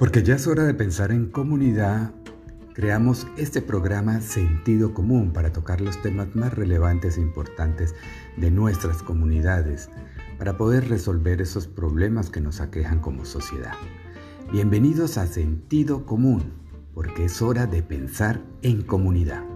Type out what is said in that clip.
Porque ya es hora de pensar en comunidad, creamos este programa Sentido Común para tocar los temas más relevantes e importantes de nuestras comunidades, para poder resolver esos problemas que nos aquejan como sociedad. Bienvenidos a Sentido Común, porque es hora de pensar en comunidad.